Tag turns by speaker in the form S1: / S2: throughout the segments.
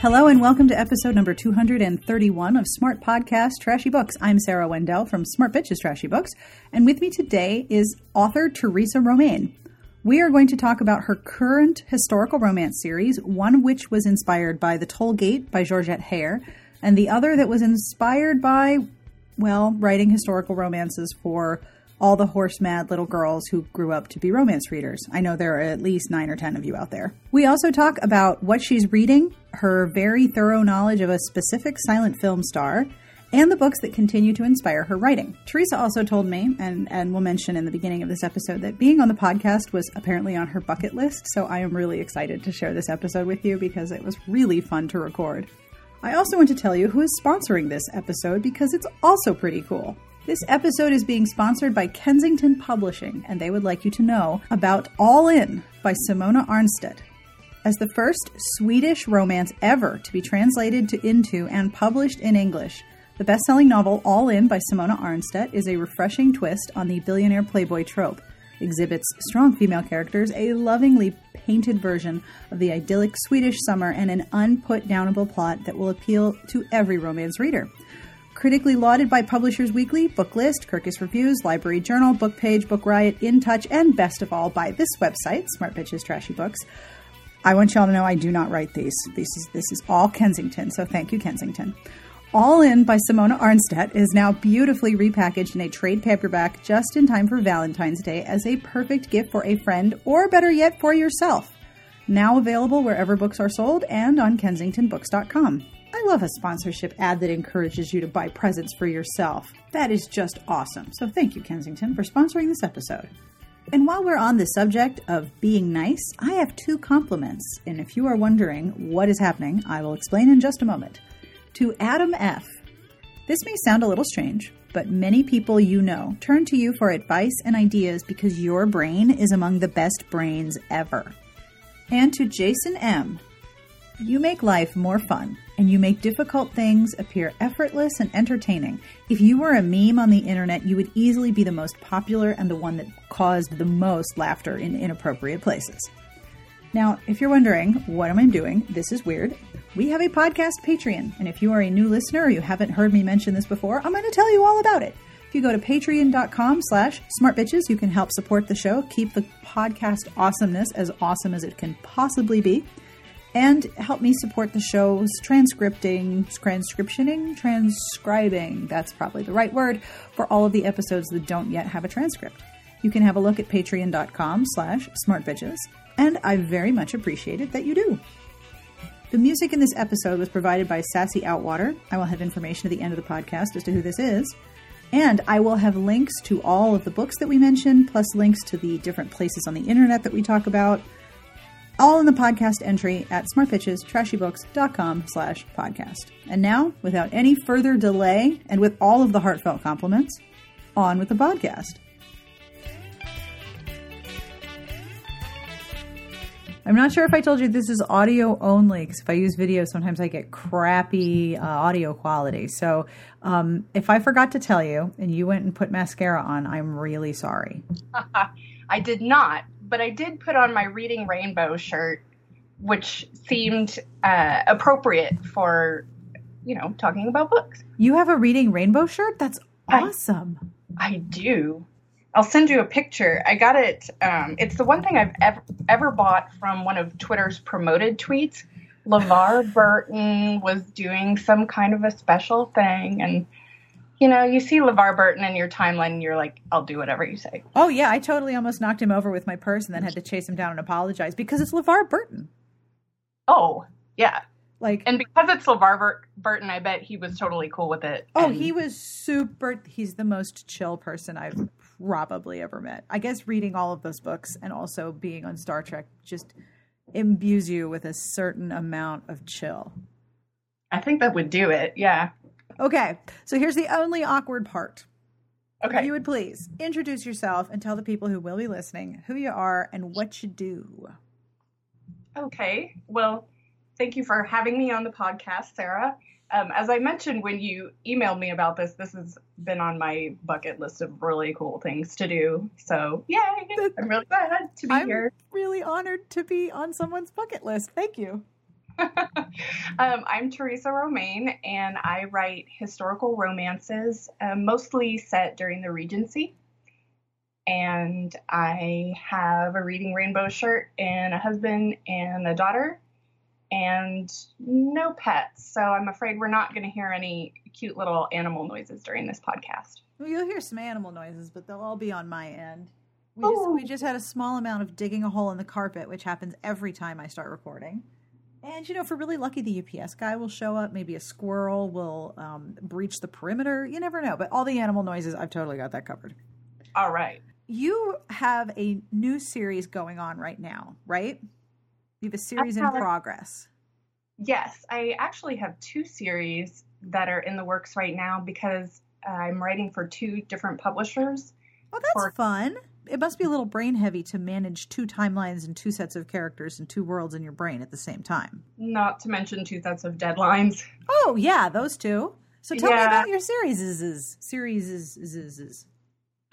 S1: Hello and welcome to episode number 231 of Smart Podcast Trashy Books. I'm Sarah Wendell from Smart Bitches Trashy Books, and with me today is author Theresa Romain. We are going to talk about her current historical romance series, one which was inspired by The Toll Gate by Georgette Heyer, and the other that was inspired by, well, writing historical romances for all the horse mad little girls who grew up to be romance readers. I know there are at least nine or ten of you out there. We also talk about what she's reading, her very thorough knowledge of a specific silent film star, and the books that continue to inspire her writing. Theresa also told me, and, and we'll mention in the beginning of this episode, that being on the podcast was apparently on her bucket list, so I am really excited to share this episode with you because it was really fun to record. I also want to tell you who is sponsoring this episode because it's also pretty cool. This episode is being sponsored by Kensington Publishing, and they would like you to know about All In by Simona Ahrnstedt. As the first Swedish romance ever to be translated to, into and published in English, the best selling novel All In by Simona Ahrnstedt is a refreshing twist on the billionaire playboy trope. Exhibits strong female characters, a lovingly painted version of the idyllic Swedish summer, and an unput downable plot that will appeal to every romance reader critically lauded by Publishers Weekly, Booklist, Kirkus Reviews, Library Journal, Book Page, Book Riot, In Touch, and best of all by this website, Smart Bitches Trashy Books. I want y'all to know I do not write these. This is this is all Kensington, so thank you, Kensington. All In by Simona Ahrnstedt is now beautifully repackaged in a trade paperback just in time for Valentine's Day as a perfect gift for a friend, or better yet, for yourself. Now available wherever books are sold and on kensingtonbooks.com. I love a sponsorship ad that encourages you to buy presents for yourself. That is just awesome. So thank you, Kensington, for sponsoring this episode. And while we're on the subject of being nice, I have two compliments. And if you are wondering what is happening, I will explain in just a moment. To Adam F. This may sound a little strange, but many people you know turn to you for advice and ideas because your brain is among the best brains ever. And to Jason M. You make life more fun and you make difficult things appear effortless and entertaining. If you were a meme on the internet, you would easily be the most popular and the one that caused the most laughter in inappropriate places. Now, if you're wondering, what am I doing? This is weird. We have a podcast Patreon, and if you are a new listener or you haven't heard me mention this before, I'm going to tell you all about it. If you go to patreon.com slash smartbitches, you can help support the show, keep the podcast awesomeness as awesome as it can possibly be and help me support the show's transcripting, transcriptioning, transcribing, that's probably the right word, for all of the episodes that don't yet have a transcript. You can have a look at patreon.com slash smartbitches, and I very much appreciate it that you do. The music in this episode was provided by Sassy Outwater. I will have information at the end of the podcast as to who this is. And I will have links to all of the books that we mentioned, plus links to the different places on the internet that we talk about, all in the podcast entry at smartbitchestrashybooks.com slash podcast. And now, without any further delay, and with all of the heartfelt compliments, on with the podcast. I'm not sure if I told you this is audio only because if I use video, sometimes I get crappy uh, audio quality. So um, if I forgot to tell you and you went and put mascara on, I'm really sorry.
S2: I did not but I did put on my Reading Rainbow shirt, which seemed uh, appropriate for, you know, talking about books.
S1: You have a Reading Rainbow shirt? That's awesome.
S2: I, I do. I'll send you a picture. I got it. Um, it's the one thing I've ever ever bought from one of Twitter's promoted tweets. LeVar Burton was doing some kind of a special thing, and you know, you see LeVar Burton in your timeline and you're like, I'll do whatever you say.
S1: Oh, yeah. I totally almost knocked him over with my purse and then had to chase him down and apologize because it's LeVar Burton.
S2: Oh, yeah. Like, and because it's LeVar Burton, I bet he was totally cool with it.
S1: Oh, and... he was super. He's the most chill person I've probably ever met. I guess reading all of those books and also being on Star Trek just imbues you with a certain amount of chill.
S2: I think that would do it. Yeah.
S1: Okay, so here's the only awkward part.
S2: Okay.
S1: If you would please introduce yourself and tell the people who will be listening who you are and what you do.
S2: Okay. Well, thank you for having me on the podcast, Sarah. Um, as I mentioned when you emailed me about this, this has been on my bucket list of really cool things to do. So, yay! I'm really glad to be
S1: I'm
S2: here.
S1: Really honored to be on someone's bucket list. Thank you.
S2: um, I'm Theresa Romain, and I write historical romances, uh, mostly set during the Regency. And I have a Reading Rainbow shirt, and a husband, and a daughter, and no pets. So I'm afraid we're not going to hear any cute little animal noises during this podcast.
S1: Well, you'll hear some animal noises, but they'll all be on my end. We just, we just had a small amount of digging a hole in the carpet, which happens every time I start recording. And you know, if we're really lucky, the UPS guy will show up. Maybe a squirrel will um, breach the perimeter. You never know. But all the animal noises, I've totally got that covered.
S2: All right.
S1: You have a new series going on right now, right? You have a series in progress.
S2: Yes, I actually have two series that are in the works right now because I'm writing for two different publishers.
S1: Oh, that's for- fun it must be a little brain heavy to manage two timelines and two sets of characters and two worlds in your brain at the same time.
S2: Not to mention two sets of deadlines.
S1: Oh yeah, those two. So tell yeah. me about your series. Is is series is is is.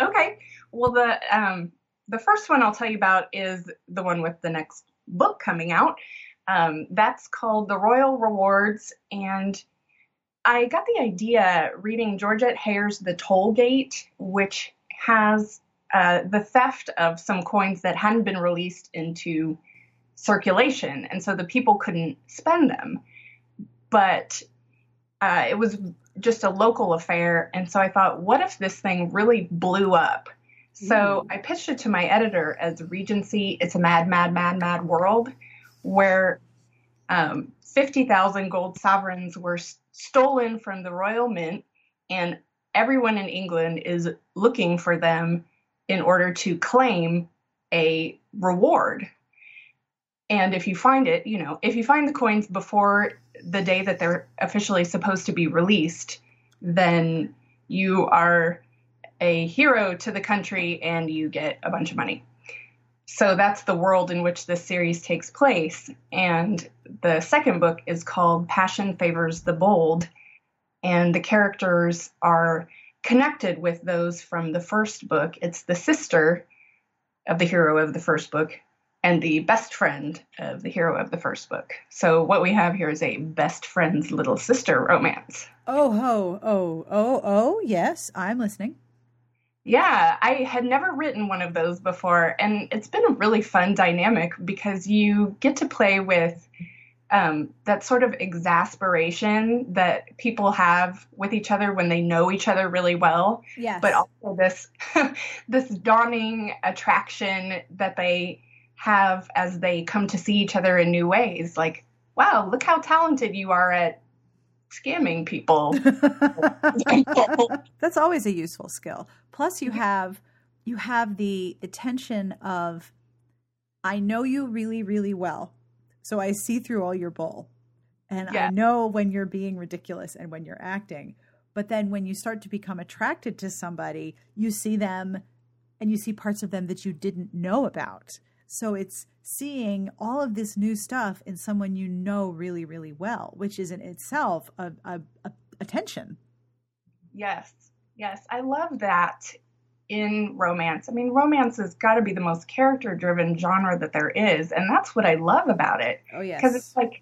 S2: Okay. Well, the um the first one I'll tell you about is the one with the next book coming out. Um, that's called The Royal Rewards, and I got the idea reading Georgette Heyer's The Toll Gate, which has uh, the theft of some coins that hadn't been released into circulation, and so the people couldn't spend them. But uh, it was just a local affair, and so I thought, what if this thing really blew up? So I pitched it to my editor as Regency. It's a mad, mad, mad, mad world where um, 50,000 gold sovereigns were stolen from the royal mint, and everyone in England is looking for them in order to claim a reward. And if you find it, you know, if you find the coins before the day that they're officially supposed to be released, then you are a hero to the country and you get a bunch of money. So that's the world in which this series takes place. And the second book is called Passion Favors the Bold. And the characters are connected with those from the first book. It's the sister of the hero of the first book and the best friend of the hero of the first book. So what we have here is a best friend's little sister romance.
S1: Oh ho, oh, oh, oh, yes, I'm listening.
S2: Yeah, I had never written one of those before, and it's been a really fun dynamic because you get to play with um, that sort of exasperation that people have with each other when they know each other really well.
S1: Yes.
S2: But also this this dawning attraction that they have as they come to see each other in new ways. Like, wow, look how talented you are at scamming people.
S1: That's always a useful skill. Plus you have you have the attention of I know you really, really well so I see through all your bull. And yeah. I know when you're being ridiculous and when you're acting. But then when you start to become attracted to somebody, you see them and you see parts of them that you didn't know about. So it's seeing all of this new stuff in someone you know really, really well, which is in itself a, a, a, a tension.
S2: Yes, yes, I love that in romance. I mean, romance has got to be the most character driven genre that there is, and that's what I love about it.
S1: Oh yes.
S2: Cuz it's like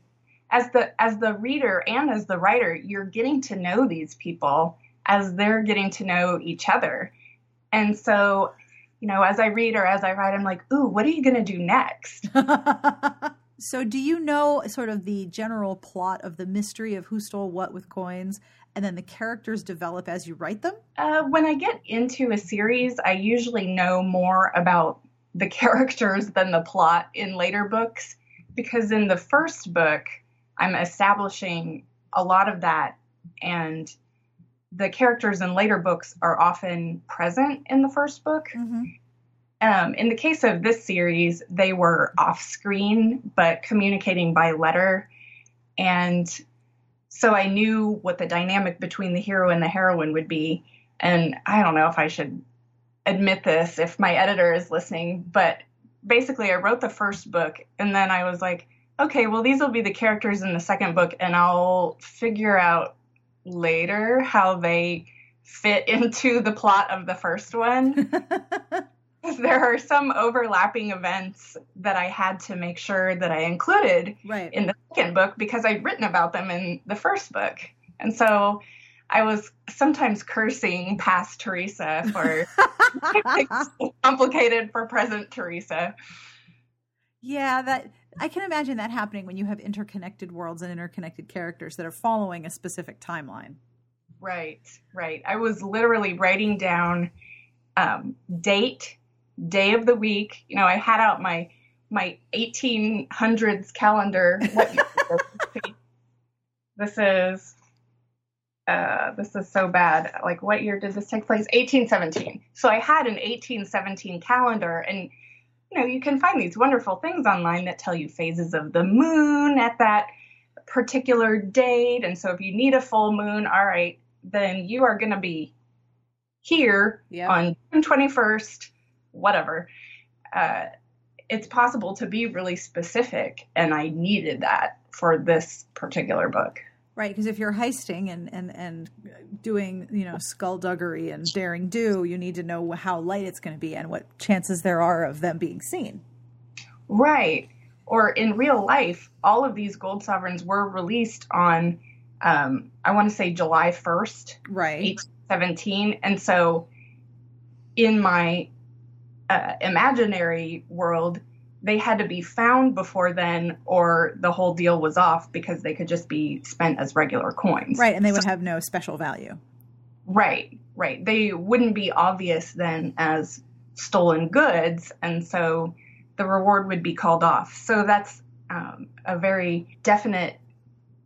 S2: as the as the reader and as the writer, you're getting to know these people as they're getting to know each other. And so, you know, as I read or as I write, I'm like, "Ooh, what are you going to do next?"
S1: so, do you know sort of the general plot of the mystery of who stole what with coins and then the characters develop as you write them?
S2: Uh, when I get into a series, I usually know more about the characters than the plot in later books because in the first book, I'm establishing a lot of that, and the characters in later books are often present in the first book. Mm-hmm. Um, in the case of this series, they were off screen but communicating by letter. And so I knew what the dynamic between the hero and the heroine would be. And I don't know if I should admit this if my editor is listening, but basically I wrote the first book and then I was like, okay, well, these will be the characters in the second book, and I'll figure out later how they fit into the plot of the first one. there are some overlapping events that I had to make sure that I included
S1: right.
S2: in the second book because I'd written about them in the first book. And so I was sometimes cursing past Theresa for complicated for present Theresa.
S1: Yeah, that I can imagine that happening when you have interconnected worlds and interconnected characters that are following a specific timeline.
S2: Right, right. I was literally writing down um, date, day of the week. You know, I had out my my 1800s calendar. this is uh, this is so bad. Like, what year did this take place? 1817. So I had an 1817 calendar, and you know, you can find these wonderful things online that tell you phases of the moon at that particular date. And so if you need a full moon, all right, then you are going to be here yep. on June 21st, whatever. Uh, it's possible to be really specific, and I needed that for this particular book.
S1: Right, because if you're heisting and, and, and doing, you know, skullduggery and daring do, you need to know how light it's going to be and what chances there are of them being seen.
S2: Right. Or in real life, all of these gold sovereigns were released on, um, I want to say July 1st,
S1: right.
S2: 1817. And so in my uh, imaginary world, they had to be found before then or the whole deal was off because they could just be spent as regular coins.
S1: Right, and they would so, have no special value.
S2: Right, right. They wouldn't be obvious then as stolen goods, and so the reward would be called off. So that's um, a very definite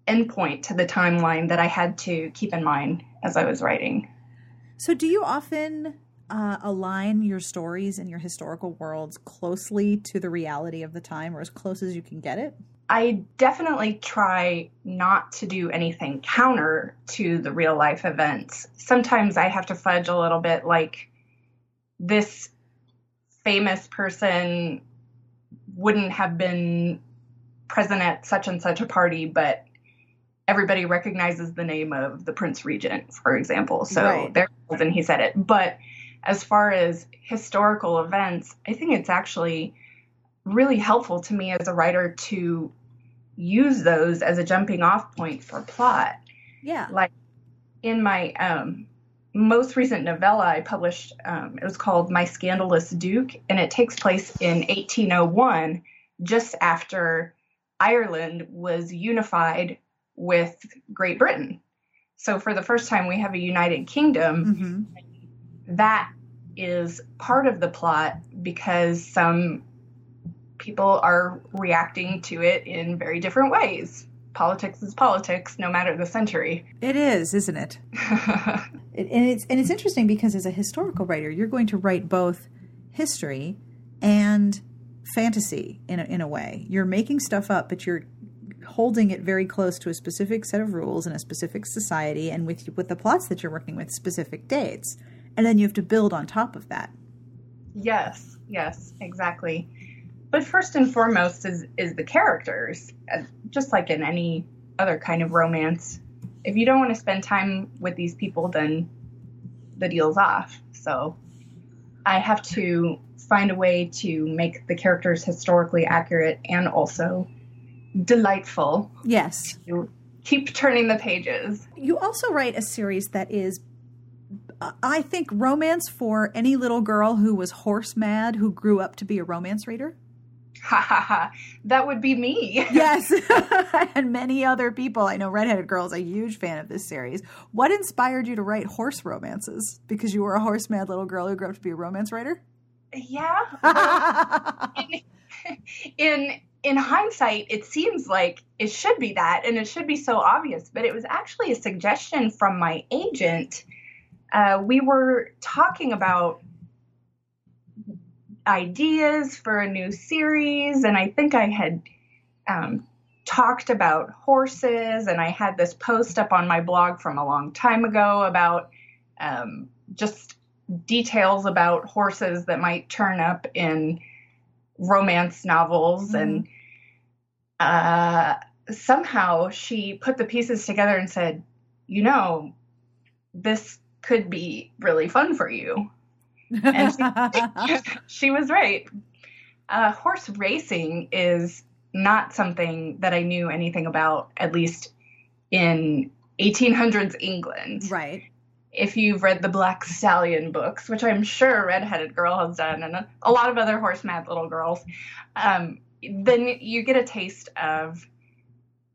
S2: endpoint to the timeline that I had to keep in mind as I was writing.
S1: So, do you often uh, align your stories and your historical worlds closely to the reality of the time or as close as you can get it?
S2: I definitely try not to do anything counter to the real life events. Sometimes I have to fudge a little bit, like this famous person wouldn't have been present at such and such a party, but everybody recognizes the name of the Prince Regent, for example. So right. there, and he said it. But as far as historical events, I think it's actually really helpful to me as a writer to use those as a jumping off point for plot.
S1: Yeah.
S2: Like in my um, most recent novella I published, um, it was called My Scandalous Duke, and it takes place in 1801, just after Ireland was unified with Great Britain. So for the first time, we have a United Kingdom. Mm-hmm that is part of the plot because some people are reacting to it in very different ways. Politics is politics, no matter the century.
S1: It is, isn't it? it and it's and it's interesting because as a historical writer, you're going to write both history and fantasy in a, in a way. You're making stuff up, but you're holding it very close to a specific set of rules in a specific society, and with with the plots that you're working with, specific dates and then you have to build on top of that.
S2: Yes, yes, exactly. But first and foremost is is the characters, uh, just like in any other kind of romance. If you don't want to spend time with these people, then the deal's off. So I have to find a way to make the characters historically accurate and also delightful.
S1: Yes.
S2: Keep turning the pages.
S1: You also write a series that is I think romance for any little girl who was horse mad who grew up to be a romance reader.
S2: Ha ha ha. That would be me.
S1: yes. and many other people. I know Redheaded Girl is a huge fan of this series. What inspired you to write horse romances? Because you were a horse mad little girl who grew up to be a romance writer?
S2: Yeah. in, in in hindsight, it seems like it should be that and it should be so obvious, but it was actually a suggestion from my agent uh, we were talking about ideas for a new series, and I think I had um, talked about horses, and I had this post up on my blog from a long time ago about um, just details about horses that might turn up in romance novels, mm-hmm. and uh, somehow she put the pieces together and said, "You know, this could be really fun for you. And she, she was right. Uh, horse racing is not something that I knew anything about, at least in 1800s England.
S1: Right.
S2: If you've read the Black Stallion books, which I'm sure Redheaded Girl has done, and a, lot of other horse mad little girls, um, then you get a taste of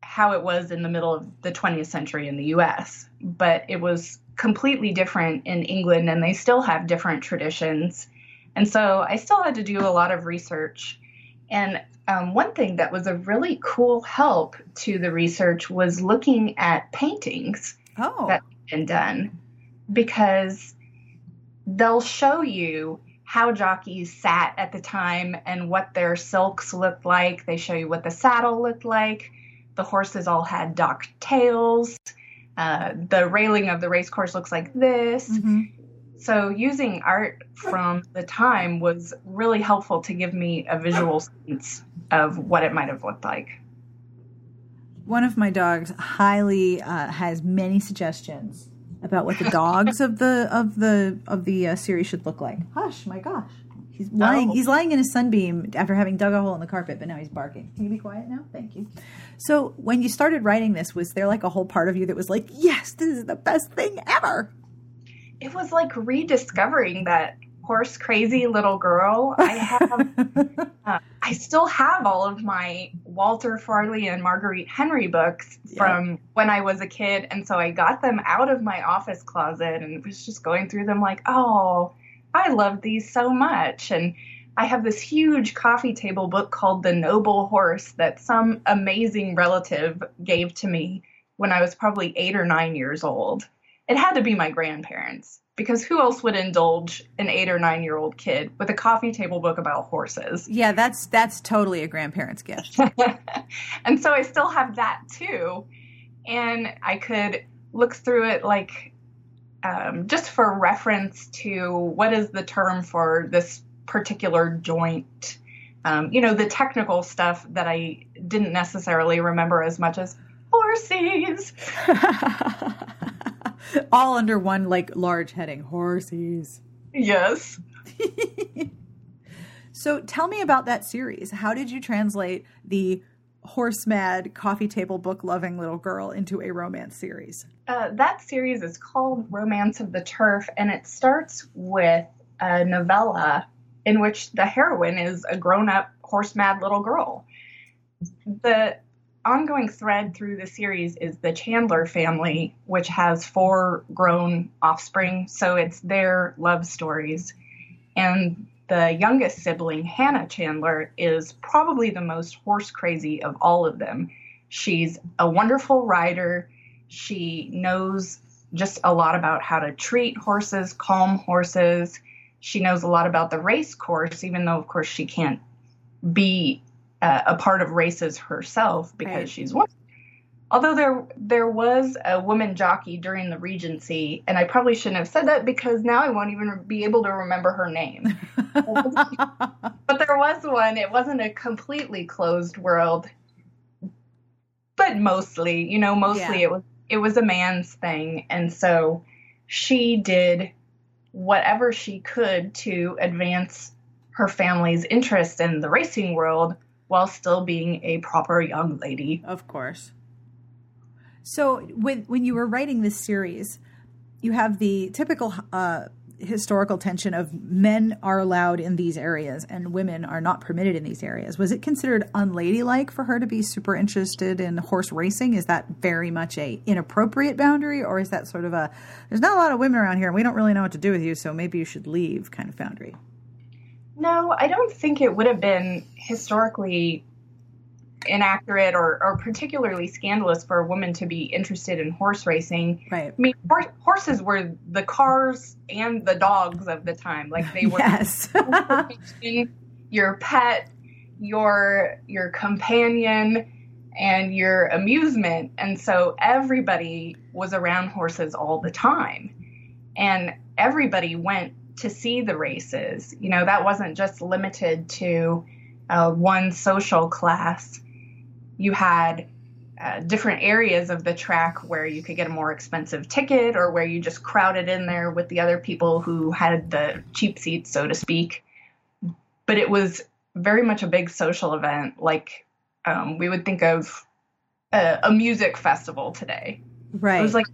S2: how it was in the middle of the 20th century in the US. But it was completely different in England, and they still have different traditions. And so I still had to do a lot of research. And um, one thing that was a really cool help to the research was looking at paintings
S1: oh.
S2: that had been done because they'll show you how jockeys sat at the time and what their silks looked like. They show you what the saddle looked like. The horses all had docked tails. Uh, the railing of the race course looks like this.
S1: Mm-hmm.
S2: So using art from the time was really helpful to give me a visual sense of what it might have looked like.
S1: One of my dogs highly uh, has many suggestions about what the dogs of the of the of the uh, series should look like. Hush, my gosh. He's lying.
S2: Oh.
S1: He's lying in a sunbeam after having dug a hole in the carpet, but now he's barking. Can you be quiet now? Thank you. So, when you started writing this, was there like a whole part of you that was like, "Yes, this is the best thing ever"?
S2: It was like rediscovering that horse crazy little girl. I have, uh, I still have all of my Walter Farley and Marguerite Henry books
S1: Yeah.
S2: from when I was a kid, and so I got them out of my office closet and was just going through them like, oh, I love these so much, and. I have this huge coffee table book called The Noble Horse that some amazing relative gave to me when I was probably eight or nine years old. It had to be my grandparents because who else would indulge an eight or nine year old kid with a coffee table book about horses?
S1: Yeah, that's that's totally a grandparent's gift.
S2: and so I still have that too. And I could look through it like um, just for reference to what is the term for this particular joint. Um, you know, the technical stuff that I didn't necessarily remember as much as horses.
S1: All under one like large heading, horses.
S2: Yes.
S1: So tell me about that series. How did you translate the horse mad coffee table book loving little girl into a romance series?
S2: Uh, that series is called Romance of the Turf, and it starts with a novella in which the heroine is a grown up horse mad little girl. The ongoing thread through the series is the Chandler family, which has four grown offspring, so it's their love stories. And the youngest sibling, Hannah Chandler, is probably the most horse crazy of all of them. She's a wonderful rider. She knows just a lot about how to treat horses, calm horses. She knows a lot about the race course, even though, of course, she can't be uh, a part of races herself because
S1: Right.
S2: she's one. Although there there was a woman jockey during the Regency, and I probably shouldn't have said that because now I won't even be able to remember her name. but there was one. It wasn't a completely closed world, but mostly, you know, mostly
S1: Yeah.
S2: it was it was a man's thing, and so she did whatever she could to advance her family's interest in the racing world while still being a proper young lady.
S1: Of course. So when when you were writing this series, you have the typical uh, historical tension of men are allowed in these areas and women are not permitted in these areas. Was it considered unladylike for her to be super interested in horse racing? Is that very much a inappropriate boundary, or is that sort of a there's not a lot of women around here and we don't really know what to do with you, so maybe you should leave kind of boundary?
S2: No, I don't think it would have been historically inaccurate or, or particularly scandalous for a woman to be interested in horse racing.
S1: Right.
S2: I mean, hor- horses were the cars and the dogs of the time. Like they were
S1: Yes.
S2: your pet, your your companion, and your amusement. And so everybody was around horses all the time. And everybody went to see the races. You know, that wasn't just limited to uh, one social class. You had uh, different areas of the track where you could get a more expensive ticket or where you just crowded in there with the other people who had the cheap seats, so to speak. But it was very much a big social event, like um, we would think of a, a, music festival today.
S1: Right.
S2: It was like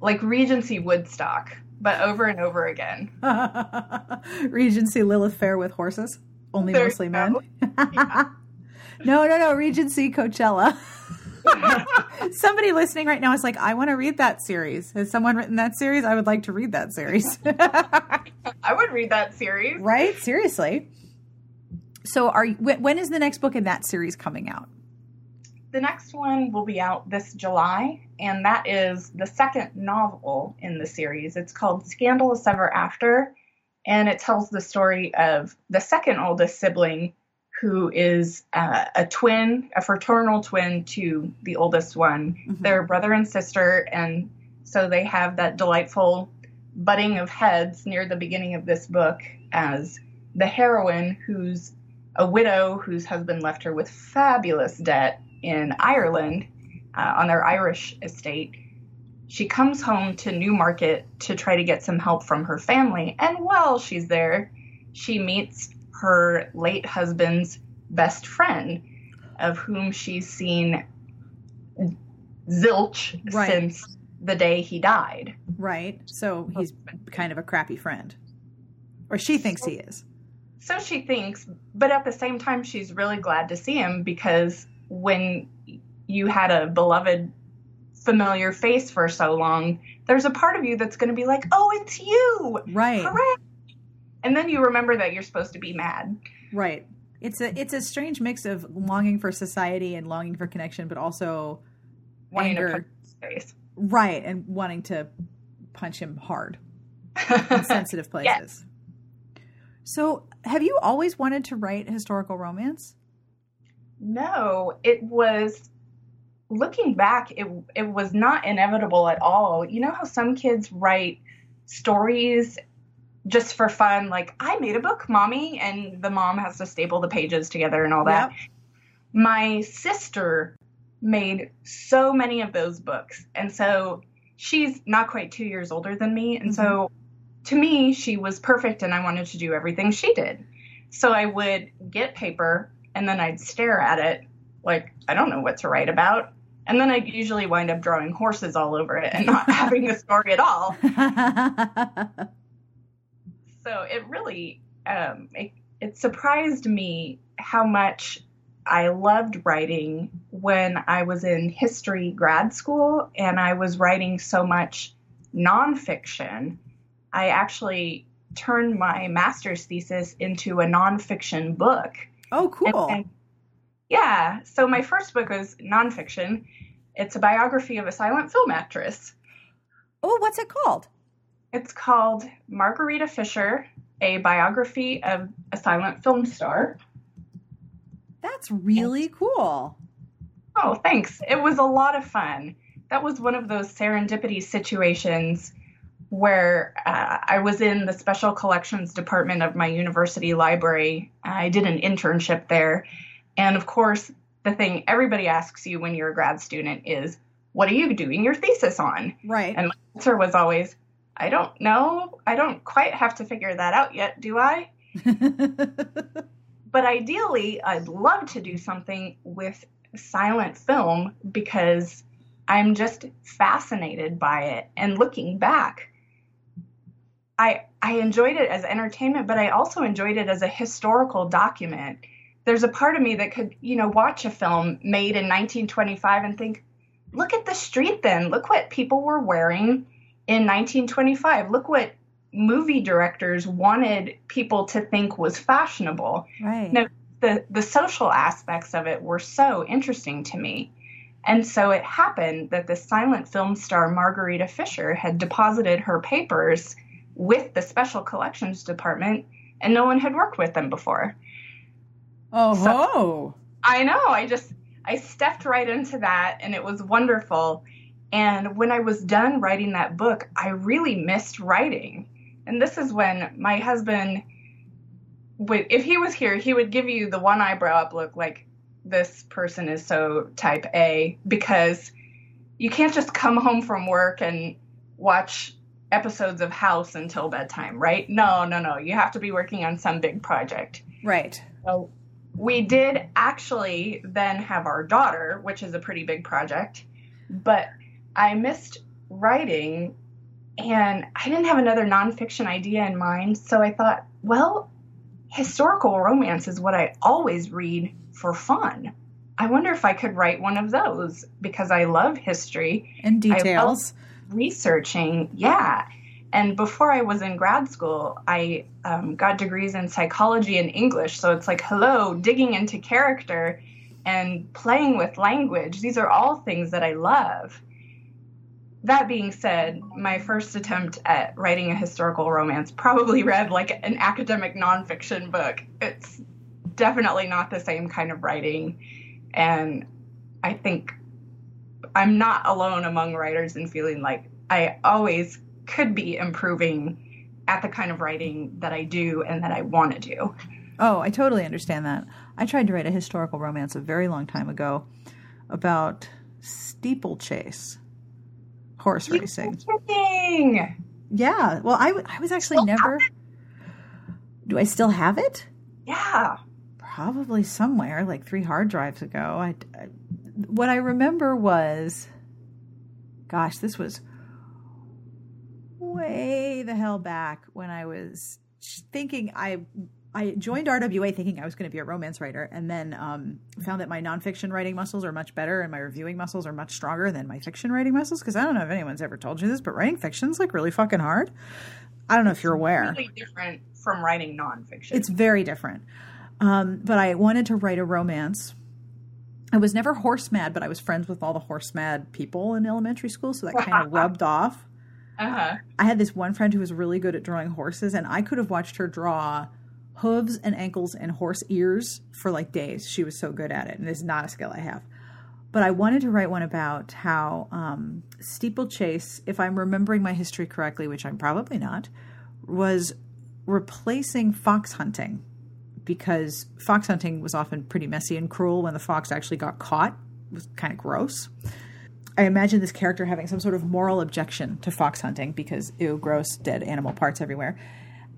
S2: like Regency Woodstock, but over and over again.
S1: Regency Lilith Fair with horses, only there mostly men. Yeah. no, no, no. Regency Coachella. Somebody listening right now is like, I want to read that series. Has someone written that series? I would like to read that series.
S2: I would read that series.
S1: Right? Seriously. So, are when is the next book in that series coming out?
S2: The next one will be out this July, and that is the second novel in the series. It's called Scandalous Ever After, and it tells the story of the second oldest sibling who is uh, a twin, a fraternal twin to the oldest one. Mm-hmm. They're brother and sister, and so they have that delightful butting of heads near the beginning of this book as the heroine, who's a widow whose husband left her with fabulous debt in Ireland uh, on their Irish estate. She comes home to Newmarket to try to get some help from her family, and while she's there, she meets her late husband's best friend, of whom she's seen zilch right. since the day he died.
S1: Right. So he's kind of a crappy friend. Or she thinks he is.
S2: So she thinks, but at the same time, she's really glad to see him because when you had a beloved, familiar face for so long, there's a part of you that's going to be like, oh, it's you.
S1: Right.
S2: Correct and then you remember that you're supposed to be mad.
S1: Right. It's a it's a strange mix of longing for society and longing for connection, but also
S2: wanting anger. to punch his face.
S1: Right, and wanting to punch him hard in sensitive places. Yes. So, have you always wanted to write historical romance?
S2: No, it was looking back, it it was not inevitable at all. You know how some kids write stories just for fun, like I made a book, mommy, and the mom has to staple the pages together and all that. Yep. My sister made so many of those books, and so she's not quite two years older than me, and mm-hmm. so to me, she was perfect, and I wanted to do everything she did. So I would get paper, and then I'd stare at it, like I don't know what to write about. And then I'd usually wind up drawing horses all over it and not having a story at all. so it really um, it, it surprised me how much I loved writing when I was in history grad school and I was writing so much nonfiction. I actually turned my master's thesis into a nonfiction book.
S1: Oh, cool. And, and,
S2: yeah. So my first book was nonfiction. It's a biography of a silent film actress.
S1: Oh, what's it called?
S2: It's called Margarita Fischer, a biography of a silent film star.
S1: That's really cool.
S2: Oh, thanks. It was a lot of fun. That was one of those serendipity situations where uh, I was in the special collections department of my university library. I did an internship there. And of course, the thing everybody asks you when you're a grad student is, What are you doing your thesis on?
S1: Right.
S2: And my answer was always, I don't know. I don't quite have to figure that out yet, do I? but ideally, I'd love to do something with silent film because I'm just fascinated by it. And looking back, I I enjoyed it as entertainment, but I also enjoyed it as a historical document. There's a part of me that could, you know, watch a film made in 1925 and think, look at the street then. Look what people were wearing in 1925. Look what movie directors wanted people to think was fashionable.
S1: Right.
S2: Now, the, the social aspects of it were so interesting to me. And so it happened that the silent film star Margarita Fischer had deposited her papers with the special collections department, and no one had worked with them before.
S1: Oh, so,
S2: I know. I just I stepped right into that, and it was wonderful. And when I was done writing that book, I really missed writing. And this is when my husband, if he was here, he would give you the one eyebrow up look like, this person is so type A because you can't just come home from work and watch episodes of House until bedtime, right? No, no, no. You have to be working on some big project.
S1: Right.
S2: So we did actually then have our daughter, which is a pretty big project, but I missed writing and I didn't have another nonfiction idea in mind. So I thought, well, historical romance is what I always read for fun. I wonder if I could write one of those because I love history
S1: and details.
S2: researching, yeah. And before I was in grad school, I um, got degrees in psychology and English. So it's like, hello, digging into character and playing with language. These are all things that I love. That being said, my first attempt at writing a historical romance probably read like an academic nonfiction book. It's definitely not the same kind of writing. And I think I'm not alone among writers in feeling like I always could be improving at the kind of writing that I do and that I want to do.
S1: Oh, I totally understand that. I tried to write a historical romance a very long time ago about steeplechase horse
S2: You
S1: racing.
S2: kidding?
S1: Yeah. Well, I, w- I was actually
S2: Still
S1: never. Do I still have it?
S2: Yeah.
S1: Probably somewhere, like three hard drives ago. I, I- what I remember was, gosh, this was way the hell back when I was thinking I I joined RWA thinking I was going to be a romance writer, and then um, found that my nonfiction writing muscles are much better, and my reviewing muscles are much stronger than my fiction writing muscles. Because I don't know if anyone's ever told you this, but writing fiction's like really fucking hard. I don't know if you're aware.
S2: Really different from writing nonfiction.
S1: It's very different. Um, but I wanted to write a romance. I was never horse mad, but I was friends with all the horse mad people in elementary school, so that kind of rubbed off.
S2: uh-huh.
S1: I had this one friend who was really good at drawing horses, and I could have watched her draw hooves and ankles and horse ears for like days. She was so good at it, and it's not a skill I have. But I wanted to write one about how um, steeplechase, if I'm remembering my history correctly, which I'm probably not, was replacing fox hunting because fox hunting was often pretty messy and cruel when the fox actually got caught. It was kind of gross. I imagine this character having some sort of moral objection to fox hunting because ew, gross, dead animal parts everywhere,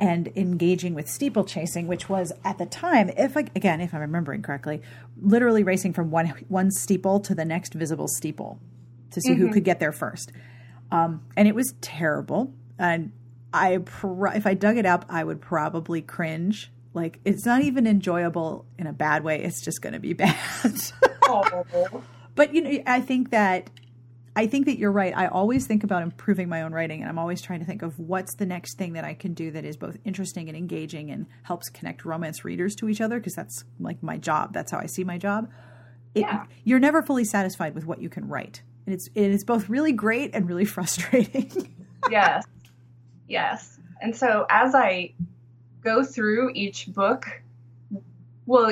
S1: and engaging with steeplechasing, which was at the time, if I, again, if I'm remembering correctly, literally racing from one one steeple to the next visible steeple to see who could get there first. Um, and it was terrible. And I, pro- if I dug it up, I would probably cringe. Like it's not even enjoyable in a bad way. It's just going to be bad.
S2: Oh.
S1: but you know i think that i think that you're right i always think about improving my own writing and i'm always trying to think of what's the next thing that i can do that is both interesting and engaging and helps connect romance readers to each other because that's like my job that's how i see my job it,
S2: Yeah.
S1: you're never fully satisfied with what you can write and it's it is both really great and really frustrating
S2: yes. Yes. And so as I go through each book, well,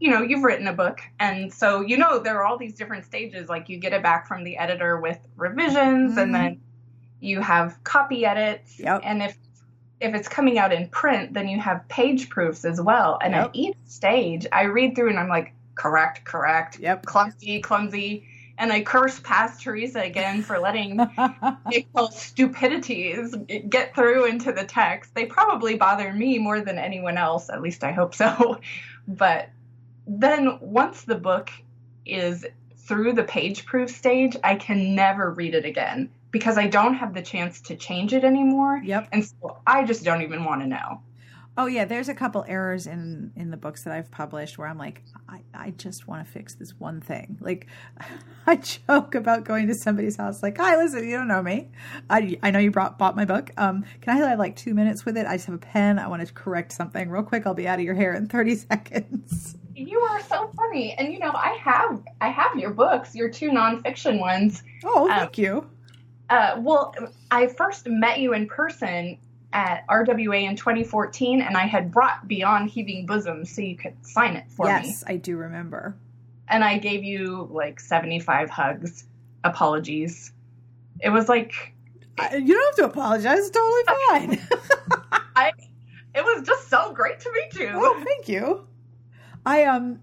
S2: you know, you've written a book, and so you know there are all these different stages. Like you get it back from the editor with revisions,
S1: Mhm.
S2: and then you have copy edits,
S1: Yep.
S2: and if if it's coming out in print, then you have page proofs as well. And
S1: Yep.
S2: at each stage, I read through and I'm like, correct, correct,
S1: Yep.
S2: clumsy, clumsy. And I curse past Theresa again for letting Nicole's stupidities get through into the text. They probably bother me more than anyone else, at least I hope so. But then once the book is through the page proof stage, I can never read it again because I don't have the chance to change it anymore.
S1: yep
S2: And so I just don't even want to know.
S1: Oh yeah, there's a couple errors in in the books that I've published where I'm like, I, I just want to fix this one thing. Like, I joke about going to somebody's house, like, hi, listen, you don't know me. I, I know you brought bought my book. Um, can I have like two minutes with it? I just have a pen. I want to correct something real quick. I'll be out of your hair in 30 seconds.
S2: You are so funny. And you know, I have I have your books, your two nonfiction ones.
S1: Oh,
S2: Um,
S1: thank you.
S2: Uh, well, I first met you in person at RWA in 2014, and I had brought Beyond Heaving Bosoms so you could sign it for me.
S1: Yes, I do remember.
S2: And I gave you like 75 hugs, apologies. It was like,
S1: I, you don't have to apologize. It's totally fine.
S2: I, it was just so great to meet you.
S1: Oh, thank you. I um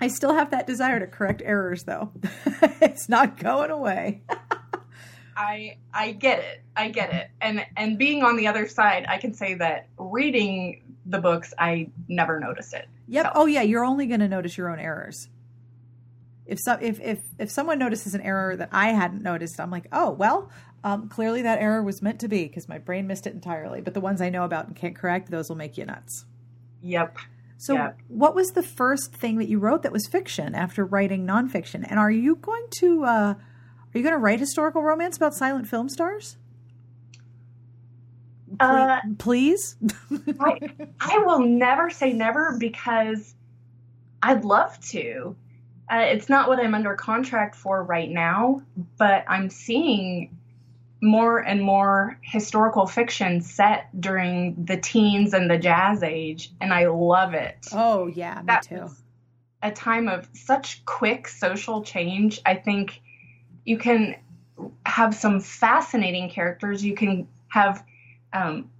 S1: I still have that desire to correct errors, though. it's not going away.
S2: I I get it. I get it. And and being on the other side, I can say that reading the books, I never notice it.
S1: Yep. So. Oh yeah, you're only going to notice your own errors. If so, if if if someone notices an error that I hadn't noticed, I'm like, oh well, um, clearly that error was meant to be because my brain missed it entirely. But the ones I know about and can't correct, those will make you nuts.
S2: Yep.
S1: So, yep. what was the first thing that you wrote that was fiction after writing nonfiction? And are you going to uh, are you going to write historical romance about silent film stars?
S2: Uh,
S1: please?
S2: I, I, will never say never because I'd love to. Uh, it's not what I'm under contract for right now, but I'm seeing more and more historical fiction set during the teens and the jazz age, and I love it.
S1: Oh, yeah, me that too.
S2: A time of such quick social change. I think you can have some fascinating characters. You can have um,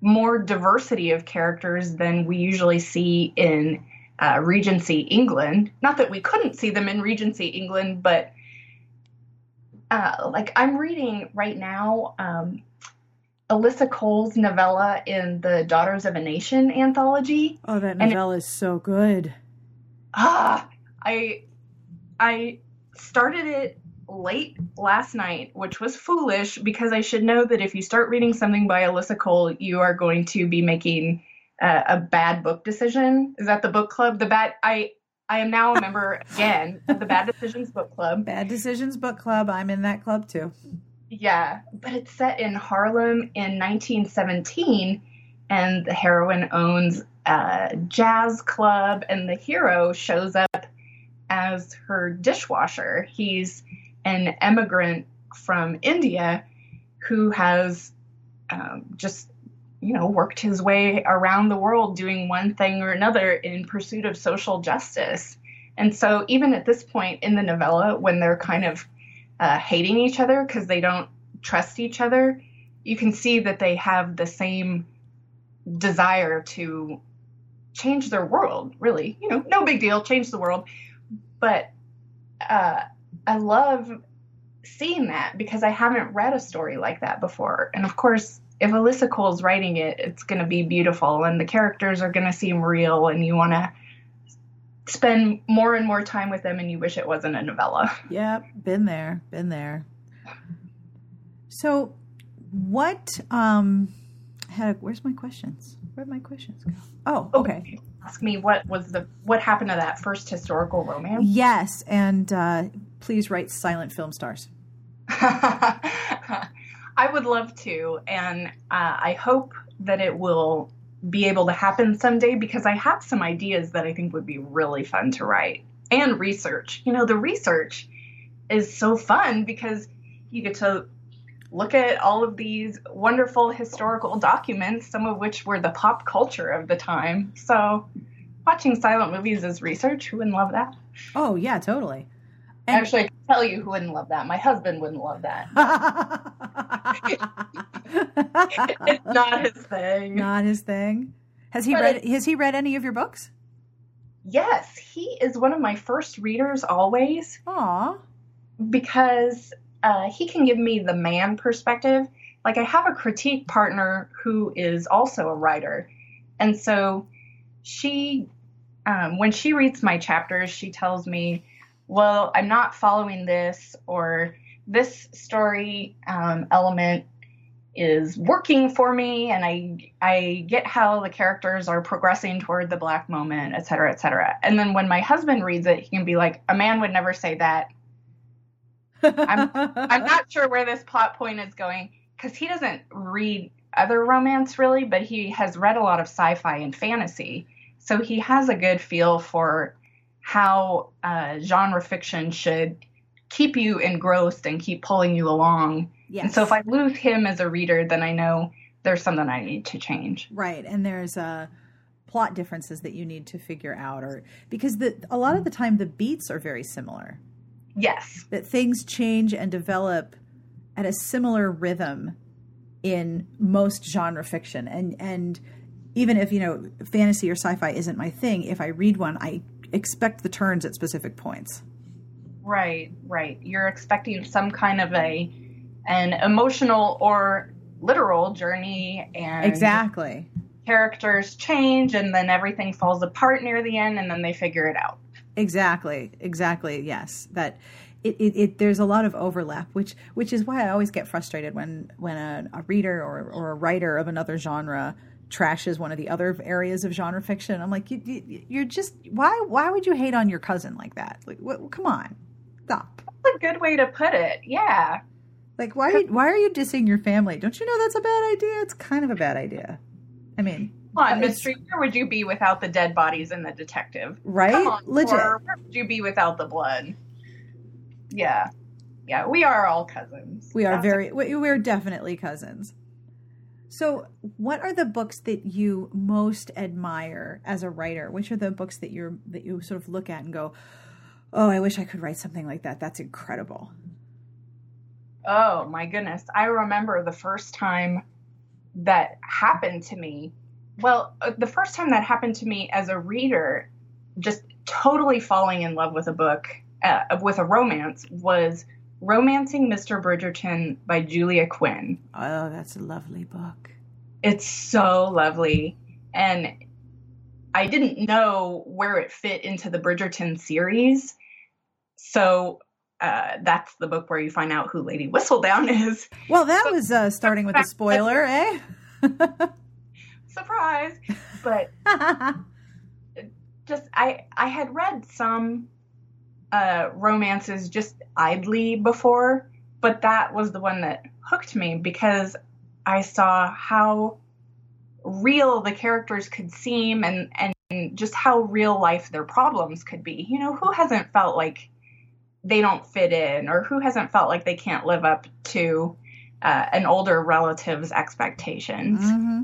S2: more diversity of characters than we usually see in uh, Regency England. Not that we couldn't see them in Regency England, but uh, like I'm reading right now um, Alyssa Cole's novella in the Daughters of a Nation anthology.
S1: Oh, that novella it, is so good.
S2: Ah, I I started it late last night, which was foolish because I should know that if you start reading something by Alyssa Cole, you are going to be making uh, a bad book decision. Is that the book club? The bad I I am now a member again of the Bad Decisions Book Club.
S1: Bad Decisions Book Club. I'm in that club too.
S2: Yeah, but it's set in Harlem in 1917, and the heroine owns a jazz club, and the hero shows up as her dishwasher. He's an immigrant from India who has um, just you know, worked his way around the world doing one thing or another in pursuit of social justice. And so, even at this point in the novella, when they're kind of uh, hating each other because they don't trust each other, you can see that they have the same desire to change their world, really. You know, no big deal, change the world. But uh, I love seeing that because I haven't read a story like that before. And of course, if Alyssa Cole's writing it, it's going to be beautiful and the characters are going to seem real and you want to spend more and more time with them and you wish it wasn't a novella.
S1: Yeah, been there, been there. So, what um had where's my questions? Where'd my questions go? Oh, okay.
S2: Ask me what was the what happened to that first historical romance?
S1: Yes, and uh, please write silent film stars.
S2: I would love to, and uh, I hope that it will be able to happen someday because I have some ideas that I think would be really fun to write and research. You know, the research is so fun because you get to look at all of these wonderful historical documents, some of which were the pop culture of the time. So, watching silent movies is research. Who wouldn't love that?
S1: Oh, yeah, totally.
S2: And Actually, I can tell you who wouldn't love that. My husband wouldn't love that. it's not his thing.
S1: Not his thing. Has he but read? It, has he read any of your books?
S2: Yes, he is one of my first readers always.
S1: Aw.
S2: Because uh, he can give me the man perspective. Like I have a critique partner who is also a writer, and so she, um, when she reads my chapters, she tells me well, I'm not following this, or this story um, element is working for me, and I I get how the characters are progressing toward the black moment, et cetera, et cetera. And then when my husband reads it, he can be like, "A man would never say that." I'm I'm not sure where this plot point is going because he doesn't read other romance really, but he has read a lot of sci-fi and fantasy, so he has a good feel for how uh, genre fiction should keep you engrossed and keep pulling you along. Yes. And so if I lose him as a reader, then I know there's something I need to change.
S1: Right. And there's uh, plot differences that you need to figure out or because the a lot of the time the beats are very similar.
S2: Yes.
S1: That things change and develop at a similar rhythm in most genre fiction. And and even if, you know, fantasy or sci-fi isn't my thing, if I read one, I expect the turns at specific points.
S2: Right, right. You're expecting some kind of a an emotional or literal journey and
S1: Exactly.
S2: characters change and then everything falls apart near the end and then they figure it out.
S1: Exactly. Exactly. Yes. That it, it, it there's a lot of overlap, which which is why I always get frustrated when when a, a reader or or a writer of another genre trashes one of the other areas of genre fiction. I'm like, you, you, you're just why why would you hate on your cousin like that? Like, what, come on, stop.
S2: That's a good way to put it. Yeah.
S1: Like, why are you, why are you dissing your family? Don't you know that's a bad idea? It's kind of a bad idea. I mean,
S2: Come on, mystery. Where would you be without the dead bodies and the detective?
S1: right?
S2: Come on,
S1: Legit.
S2: Where would you be without the blood? Yeah, yeah. We are all cousins.
S1: We are
S2: That's
S1: very we, we're definitely cousins. So, what are the books that you most admire as a writer? Which are the books that you're that you sort of look at and go, "Oh, I wish I could write something like that. That's incredible."
S2: Oh my goodness. I remember the first time that happened to me. Well, uh, the first time that happened to me as a reader, just totally falling in love with a book, uh, with a romance, was Romancing Mr. Bridgerton by Julia Quinn.
S1: Oh, that's a lovely book.
S2: It's so lovely. And I didn't know where it fit into the Bridgerton series. So uh, that's the book where you find out who Lady Whistledown is.
S1: Well, that was uh, starting with a spoiler, eh?
S2: Surprise! But just I I had read some uh, romances just idly before, but that was the one that hooked me because I saw how real the characters could seem and and just how real life their problems could be. You know, who hasn't felt like they don't fit in or who hasn't felt like they can't live up to uh, an older relative's expectations?
S1: hmm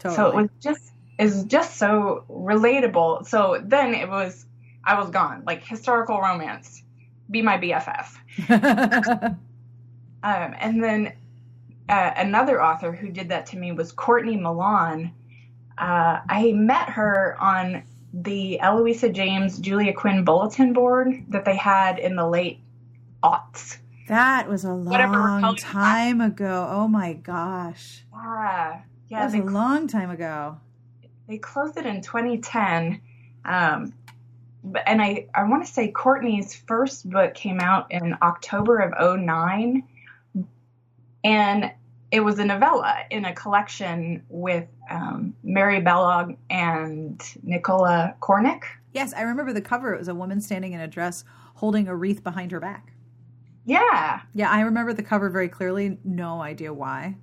S1: Totally.
S2: So it was just is just so relatable. So then it was I was gone. Like historical romance, be my BFF. Um, and then uh, another author who did that to me was Courtney Milan. Uh, I met her on the Eloisa James Julia Quinn bulletin board that they had in the late aughts.
S1: that was a long time ago. Oh my gosh.
S2: Yeah,
S1: That
S2: yeah.
S1: was
S2: They
S1: a long time ago.
S2: they closed it in 2010 um, and i, I want to say courtney's first book came out in october of 09 and it was a novella in a collection with um, Mary Balogh and nicola Cornick.
S1: Yes, I remember the cover. It was a woman standing in a dress holding a wreath behind her back.
S2: yeah
S1: Yeah, I remember the cover very clearly. No idea why.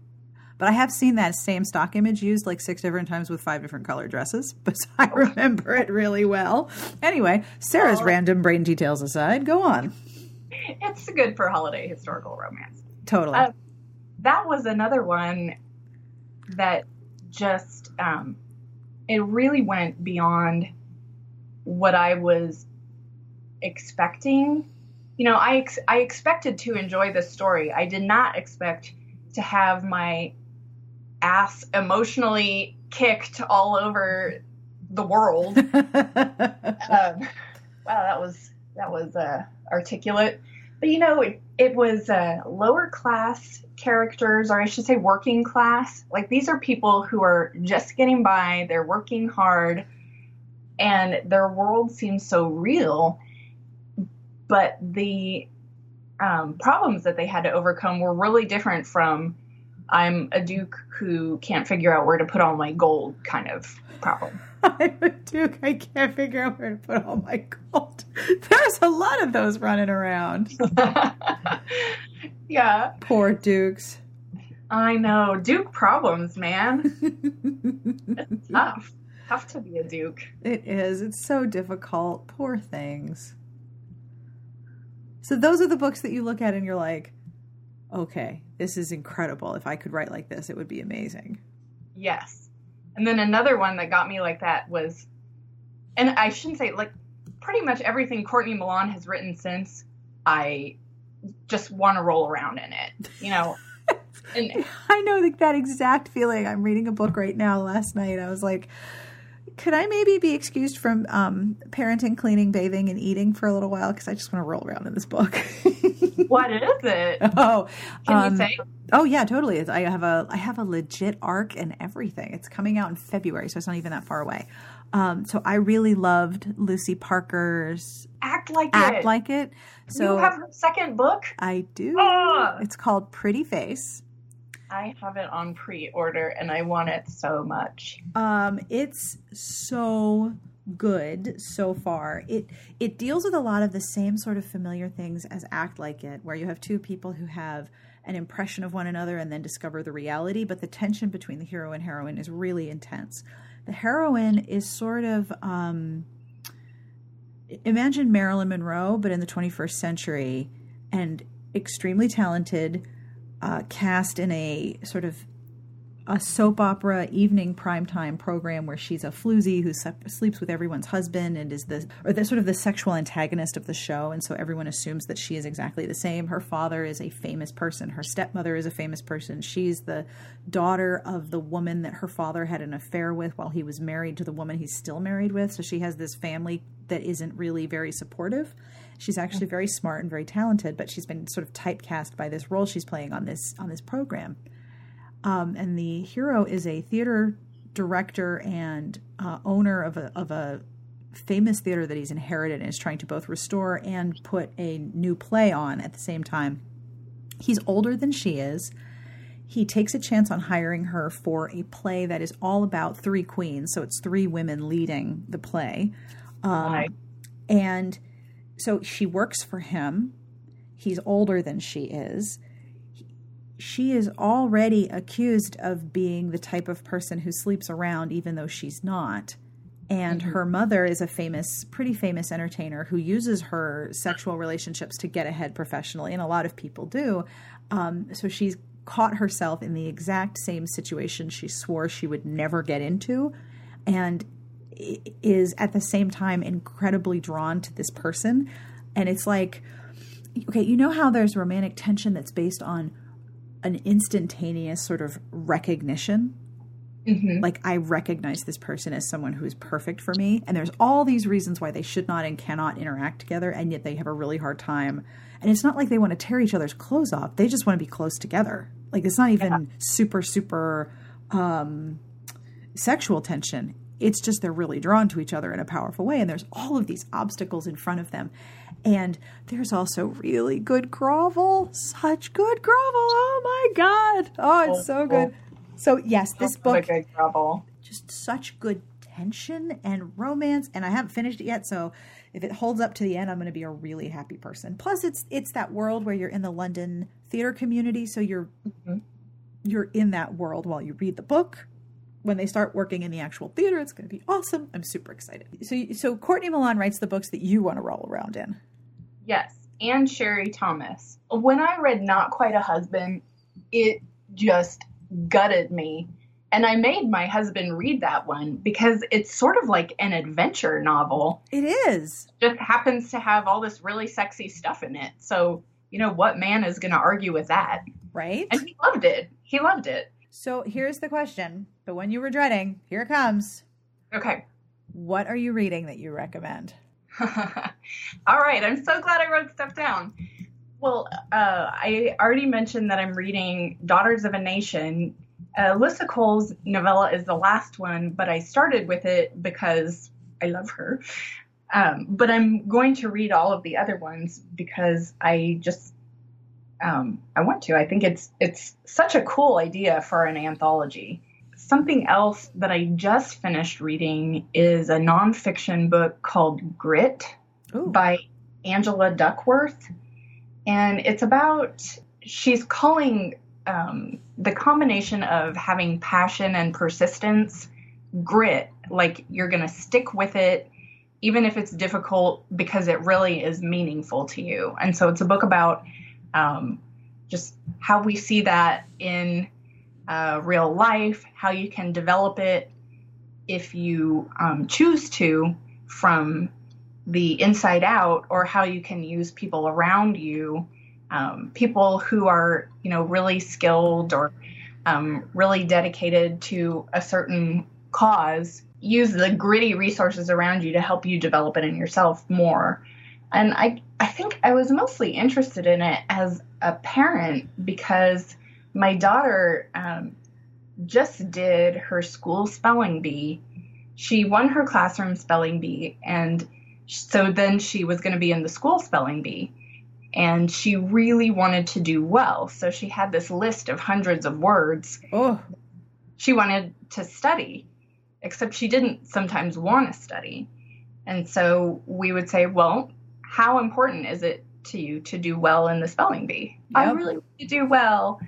S1: But I have seen that same stock image used like six different times with five different color dresses. But I remember it really well. Anyway, Sarah's
S2: Oh.
S1: random brain details aside, go on.
S2: it's good for holiday historical romance
S1: Totally.
S2: Uh, that was another one that just um, it really went beyond what I was expecting. You know, I ex- I expected to enjoy the story. I did not expect to have my ass emotionally kicked all over the world. um, wow, that was that was uh, articulate. But you know, it, it was uh, lower class characters, or I should say, working class. Like these are people who are just getting by. They're working hard, and their world seems so real. But the um, problems that they had to overcome were really different from I'm a duke who can't figure out where to put all my gold kind of problem.
S1: I'm a duke. I can't figure out where to put all my gold. There's a lot of those running around.
S2: yeah,
S1: Poor dukes.
S2: I know. Duke problems, man. It's tough. Tough to be a duke.
S1: It is. It's so difficult. Poor things. So those are the books that you look at and you're like, okay, this is incredible. If I could write like this, it would be amazing.
S2: Yes. And then another one that got me like that was, and I shouldn't say like pretty much everything Courtney Milan has written since, I just want to roll around in it. You know, and
S1: I know that, that exact feeling. I'm reading a book right now last night. I was like, could I maybe be excused from um, parenting, cleaning, bathing, and eating for a little while? Because I just want to roll around in this book.
S2: what is it?
S1: Oh,
S2: Can
S1: um,
S2: you say?
S1: oh yeah, totally. It's- I have a I have a legit arc and everything. It's coming out in February, so it's not even that far away. Um, so I really loved Lucy Parker's
S2: Act like
S1: Act
S2: it.
S1: Like It. So
S2: you have her second book.
S1: I do.
S2: Ah!
S1: It's called Pretty Face.
S2: I have it on pre-order, and I want it so much.
S1: Um, it's so good so far. It it deals with a lot of the same sort of familiar things as Act Like It, where you have two people who have an impression of one another and then discover the reality, but the tension between the hero and heroine is really intense. The heroine is sort of um, imagine Marilyn Monroe, but in the 21st century, and extremely talented, uh, cast in a sort of a soap opera evening primetime program where she's a floozy who sleeps with everyone's husband and is the or the sort of the sexual antagonist of the show. And so everyone assumes that she is exactly the same. Her father is a famous person. Her stepmother is a famous person. She's the daughter of the woman that her father had an affair with while he was married to the woman he's still married with. So she has this family that isn't really very supportive she's actually very smart and very talented but she's been sort of typecast by this role she's playing on this on this program um, and the hero is a theater director and uh, owner of a, of a famous theater that he's inherited and is trying to both restore and put a new play on at the same time. He's older than she is. He takes a chance on hiring her for a play that is all about three queens. So it's three women leading the play. Um,
S2: Right.
S1: and so she works for him. He's older than she is. She is already accused of being the type of person who sleeps around, even though she's not. And her mother is a famous, pretty famous entertainer who uses her sexual relationships to get ahead professionally, and a lot of people do. Um, so she's caught herself in the exact same situation she swore she would never get into, and is at the same time incredibly drawn to this person. And it's like, okay, you know how there's romantic tension that's based on an instantaneous sort of recognition?
S2: Mhm.
S1: Like, I recognize this person as someone who is perfect for me. And there's all these reasons why they should not and cannot interact together, and yet they have a really hard time. And it's not like they want to tear each other's clothes off, they just want to be close together. Like, it's not even super, super um, sexual tension. It's just they're really drawn to each other in a powerful way, and there's all of these obstacles in front of them. And there's also really good grovel, such good grovel. Oh my god! Oh, it's so good. So yes, this book just such good tension and romance, and I haven't finished it yet. So if it holds up to the end, I'm going to be a really happy person. Plus, it's it's that world where you're in the London theater community, so you're you're in that world while you read the book. When they start working in the actual theater, it's going to be awesome. I'm super excited. So, so Courtney Milan writes the books that you want to roll around in.
S2: Yes, and Sherry Thomas. When I read Not Quite a Husband, it just gutted me. And I made my husband read that one because it's sort of like an adventure novel.
S1: It is.
S2: Just happens to have all this really sexy stuff in it. So, you know, what man is going to argue with that?
S1: Right?
S2: And he loved it. He loved it.
S1: So here's the question the one you were dreading. Here it comes.
S2: Okay.
S1: What are you reading that you recommend?
S2: All right, I'm so glad I wrote stuff down. Well, uh, I already mentioned that I'm reading Daughters of a Nation. Uh, Alyssa Cole's novella is the last one, but I started with it because I love her. Um, but I'm going to read all of the other ones because I just um, I want to. I think it's it's such a cool idea for an anthology. Something else that I just finished reading is a nonfiction book called Grit
S1: Ooh.
S2: by Angela Duckworth. And it's about, she's calling um, the combination of having passion and persistence grit. Like you're going to stick with it, even if it's difficult, because it really is meaningful to you. And so it's a book about um, just how we see that in uh, real life, how you can develop it if you um, choose to from the inside out, or how you can use people around you, um, people who are you know really skilled or um, really dedicated to a certain cause, use the gritty resources around you to help you develop it in yourself more. And I I think I was mostly interested in it as a parent because my daughter um, just did her school spelling bee. She won her classroom spelling bee, and so then she was going to be in the school spelling bee. And she really wanted to do well. So she had this list of hundreds of words
S1: Oh,
S2: she wanted to study, except she didn't sometimes want to study. And so we would say, well, how important is it to you to do well in the spelling bee? I really want to do well.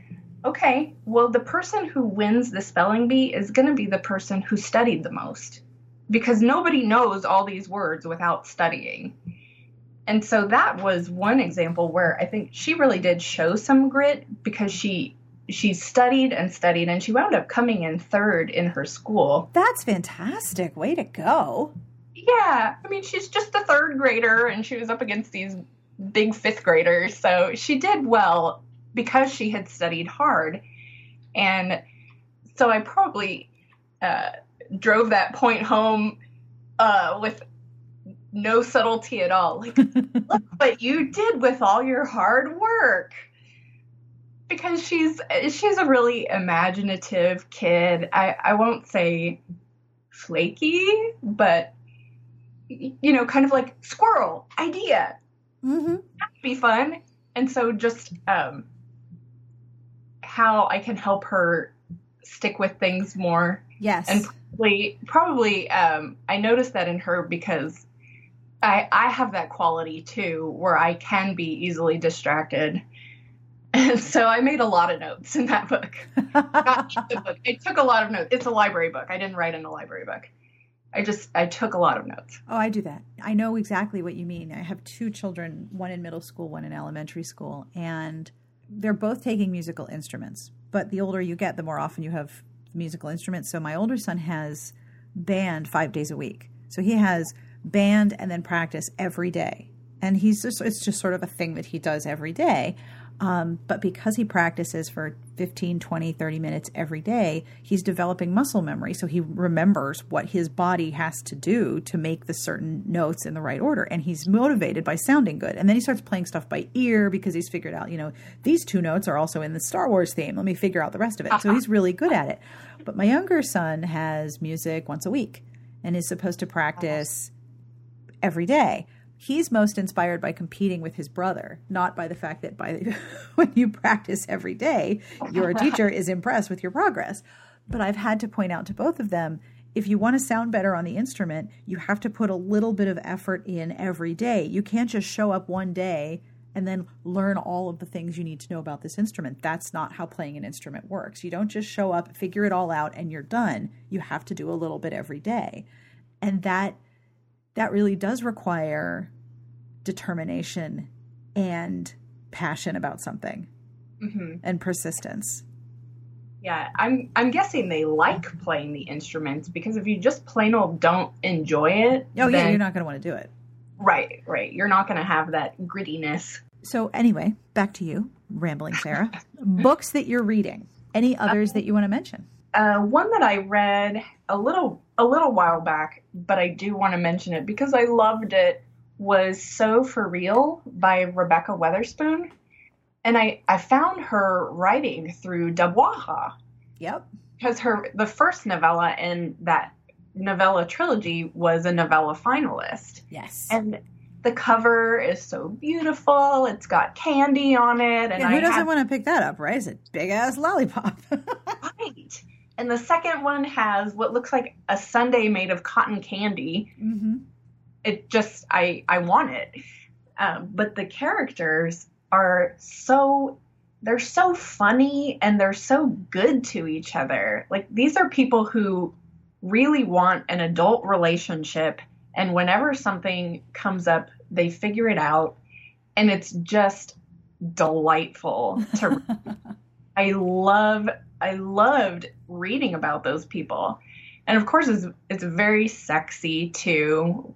S2: Okay, well, the person who wins the spelling bee is going to be the person who studied the most because nobody knows all these words without studying. And so that was one example where I think she really did show some grit because she she studied and studied and she wound up coming in third in her school.
S1: that's fantastic. Way to go.
S2: Yeah, I mean she's just a third grader and she was up against these big fifth graders, so she did well because she had studied hard. And so I probably uh, drove that point home uh, with no subtlety at all. Like, look what you did with all your hard work. Because she's she's a really imaginative kid. I, I won't say flaky, but you know, kind of like squirrel idea
S1: Mm-hmm.
S2: be fun. And so just um, how I can help her stick with things more.
S1: Yes.
S2: And probably, probably um, I noticed that in her because I, I have that quality too, where I can be easily distracted. And so I made a lot of notes in that book. Not the book. I took a lot of notes. It's a library book. I didn't write in a library book. I just I took a lot of notes.
S1: Oh, I do that. I know exactly what you mean. I have two children, one in middle school, one in elementary school, and they're both taking musical instruments. But the older you get, the more often you have musical instruments. So my older son has band five days a week. So he has band and then practice every day. And he's just, it's just sort of a thing that he does every day. Um, but because he practices for 15, 20, 30 minutes every day, he's developing muscle memory. So he remembers what his body has to do to make the certain notes in the right order. And he's motivated by sounding good. And then he starts playing stuff by ear because he's figured out, you know, these two notes are also in the Star Wars theme. Let me figure out the rest of it. So he's really good at it. But my younger son has music once a week and is supposed to practice every day. He's most inspired by competing with his brother, not by the fact that by when you practice every day, your teacher is impressed with your progress. But I've had to point out to both of them if you want to sound better on the instrument, you have to put a little bit of effort in every day. You can't just show up one day and then learn all of the things you need to know about this instrument. That's not how playing an instrument works. You don't just show up, figure it all out, and you're done. You have to do a little bit every day. And that that really does require determination and passion about something
S2: hmm
S1: and persistence.
S2: Yeah, I'm I'm guessing they like playing the instruments because if you just plain old don't enjoy it,
S1: Oh, yeah, you're not going to want to do it.
S2: right, right. You're not going to have that grittiness.
S1: So, anyway, back to you, rambling Sarah. Books that you're reading. Any others that you want to mention?
S2: Uh, one that I read a little a little while back, but I do want to mention it because I loved it. Was so for real by Rebekah Weatherspoon, and I I found her writing through DABWAHA
S1: Yep.
S2: because her the first novella in that novella trilogy was a novella finalist.
S1: Yes.
S2: and the cover is so beautiful. It's got candy on it, and
S1: yeah, who
S2: I
S1: doesn't
S2: had,
S1: want to pick that up, right? It's a big ass lollipop.
S2: And the second one has what looks like a sundae made of cotton candy.
S1: hmm
S2: It just I I want it, um, but the characters are so they're so funny and they're so good to each other. Like these are people who really want an adult relationship and whenever something comes up, they figure it out and it's just delightful to. I love I loved reading about those people. And of course it's it's very sexy too.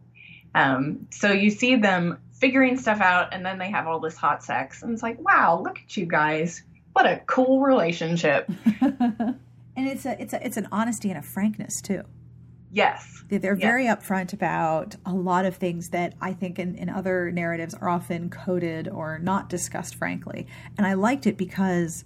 S2: Um, so you see them figuring stuff out and then they have all this hot sex and it's like, wow, look at you guys. What a cool relationship.
S1: and it's a it's a it's an honesty and a frankness too.
S2: Yes.
S1: They're
S2: yes.
S1: very upfront about a lot of things that I think in, in other narratives are often coded or not discussed, frankly. And I liked it because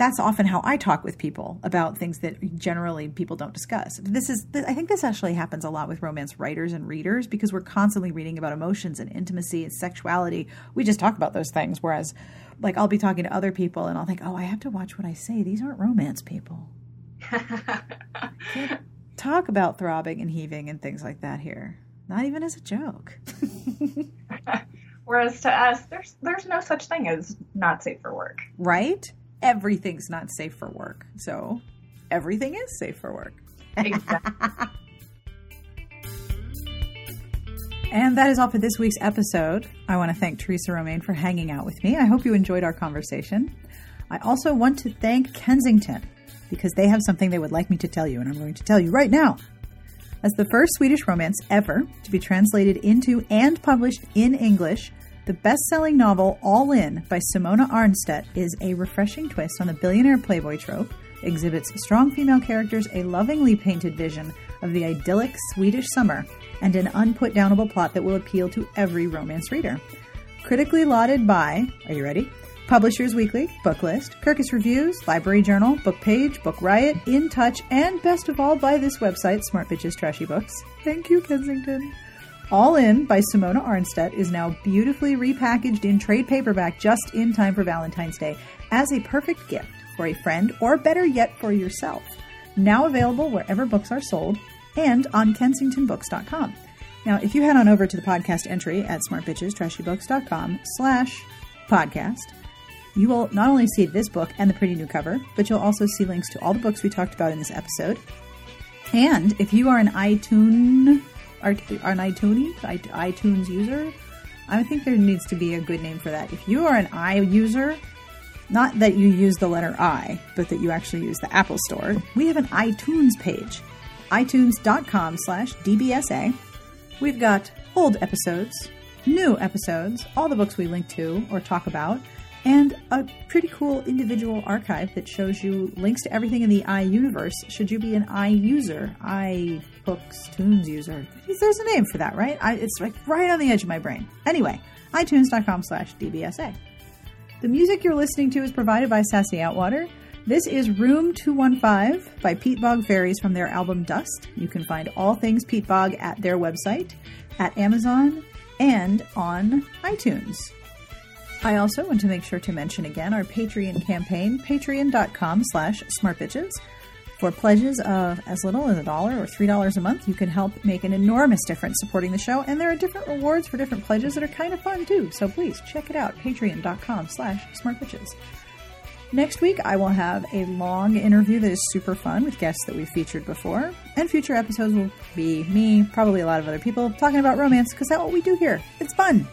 S1: that's often how I talk with people about things that generally people don't discuss. This is, I think this actually happens a lot with romance writers and readers because we're constantly reading about emotions and intimacy and sexuality. We just talk about those things. Whereas, like, I'll be talking to other people and I'll think, oh, I have to watch what I say. These aren't romance people. Can't talk about throbbing and heaving and things like that here. Not even as a joke.
S2: Whereas to us, there's there's no such thing as not safe for work.
S1: Right? Everything's not safe for work. So everything is safe for work.
S2: Exactly.
S1: and that is all for this week's episode. I want to thank Theresa Romain for hanging out with me. I hope you enjoyed our conversation. I also want to thank Kensington because they have something they would like me to tell you, and I'm going to tell you right now. As the first Swedish romance ever to be translated into and published in English, the best selling novel All In by Simona Ahrnstedt is a refreshing twist on the billionaire playboy trope, exhibits strong female characters, a lovingly painted vision of the idyllic Swedish summer, and an unputdownable plot that will appeal to every romance reader. Critically lauded by, are you ready? Publishers Weekly, Booklist, Kirkus Reviews, Library Journal, Book Page, Book Riot, In Touch, and best of all by this website, Smart Bitches Trashy Books. Thank you, Kensington. All In by Simona Ahrnstedt is now beautifully repackaged in trade paperback just in time for Valentine's Day as a perfect gift for a friend or better yet for yourself. Now available wherever books are sold and on kensingtonbooks.com. Now, if you head on over to the podcast entry at smartbitchestrashybooks.com slash podcast, you will not only see this book and the pretty new cover, but you'll also see links to all the books we talked about in this episode. And if you are an iTunes an iTunes iTunes user. I think there needs to be a good name for that. If you are an i user, not that you use the letter I, but that you actually use the Apple Store, we have an iTunes page, itunes.com slash DBSA. We've got old episodes, new episodes, all the books we link to or talk about, and a pretty cool individual archive that shows you links to everything in the i universe should you be an i user i books tunes user there's a name for that right? I, it's like right on the edge of my brain. Anyway itunes.com slash dbsa the music you're listening to is provided by sassy outwater. This is room 215 by Peat Bog Faeries from their album dust. You can find all things pete bog at their website at amazon and on itunes I also want to make sure to mention again our Patreon campaign, patreon.com slash smartbitches. For pledges of as little as a dollar or three dollars a month, you can help make an enormous difference supporting the show, and there are different rewards for different pledges that are kind of fun too. So please check it out, patreon.com slash smartbitches. Next week, I will have a long interview that is super fun with guests that we've featured before, and future episodes will be me, probably a lot of other people, talking about romance because that's what we do here. It's fun.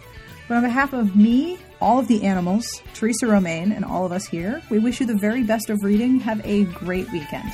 S1: But on behalf of me, all of the animals, Theresa Romain, and all of us here, we wish you the very best of reading. Have a great weekend.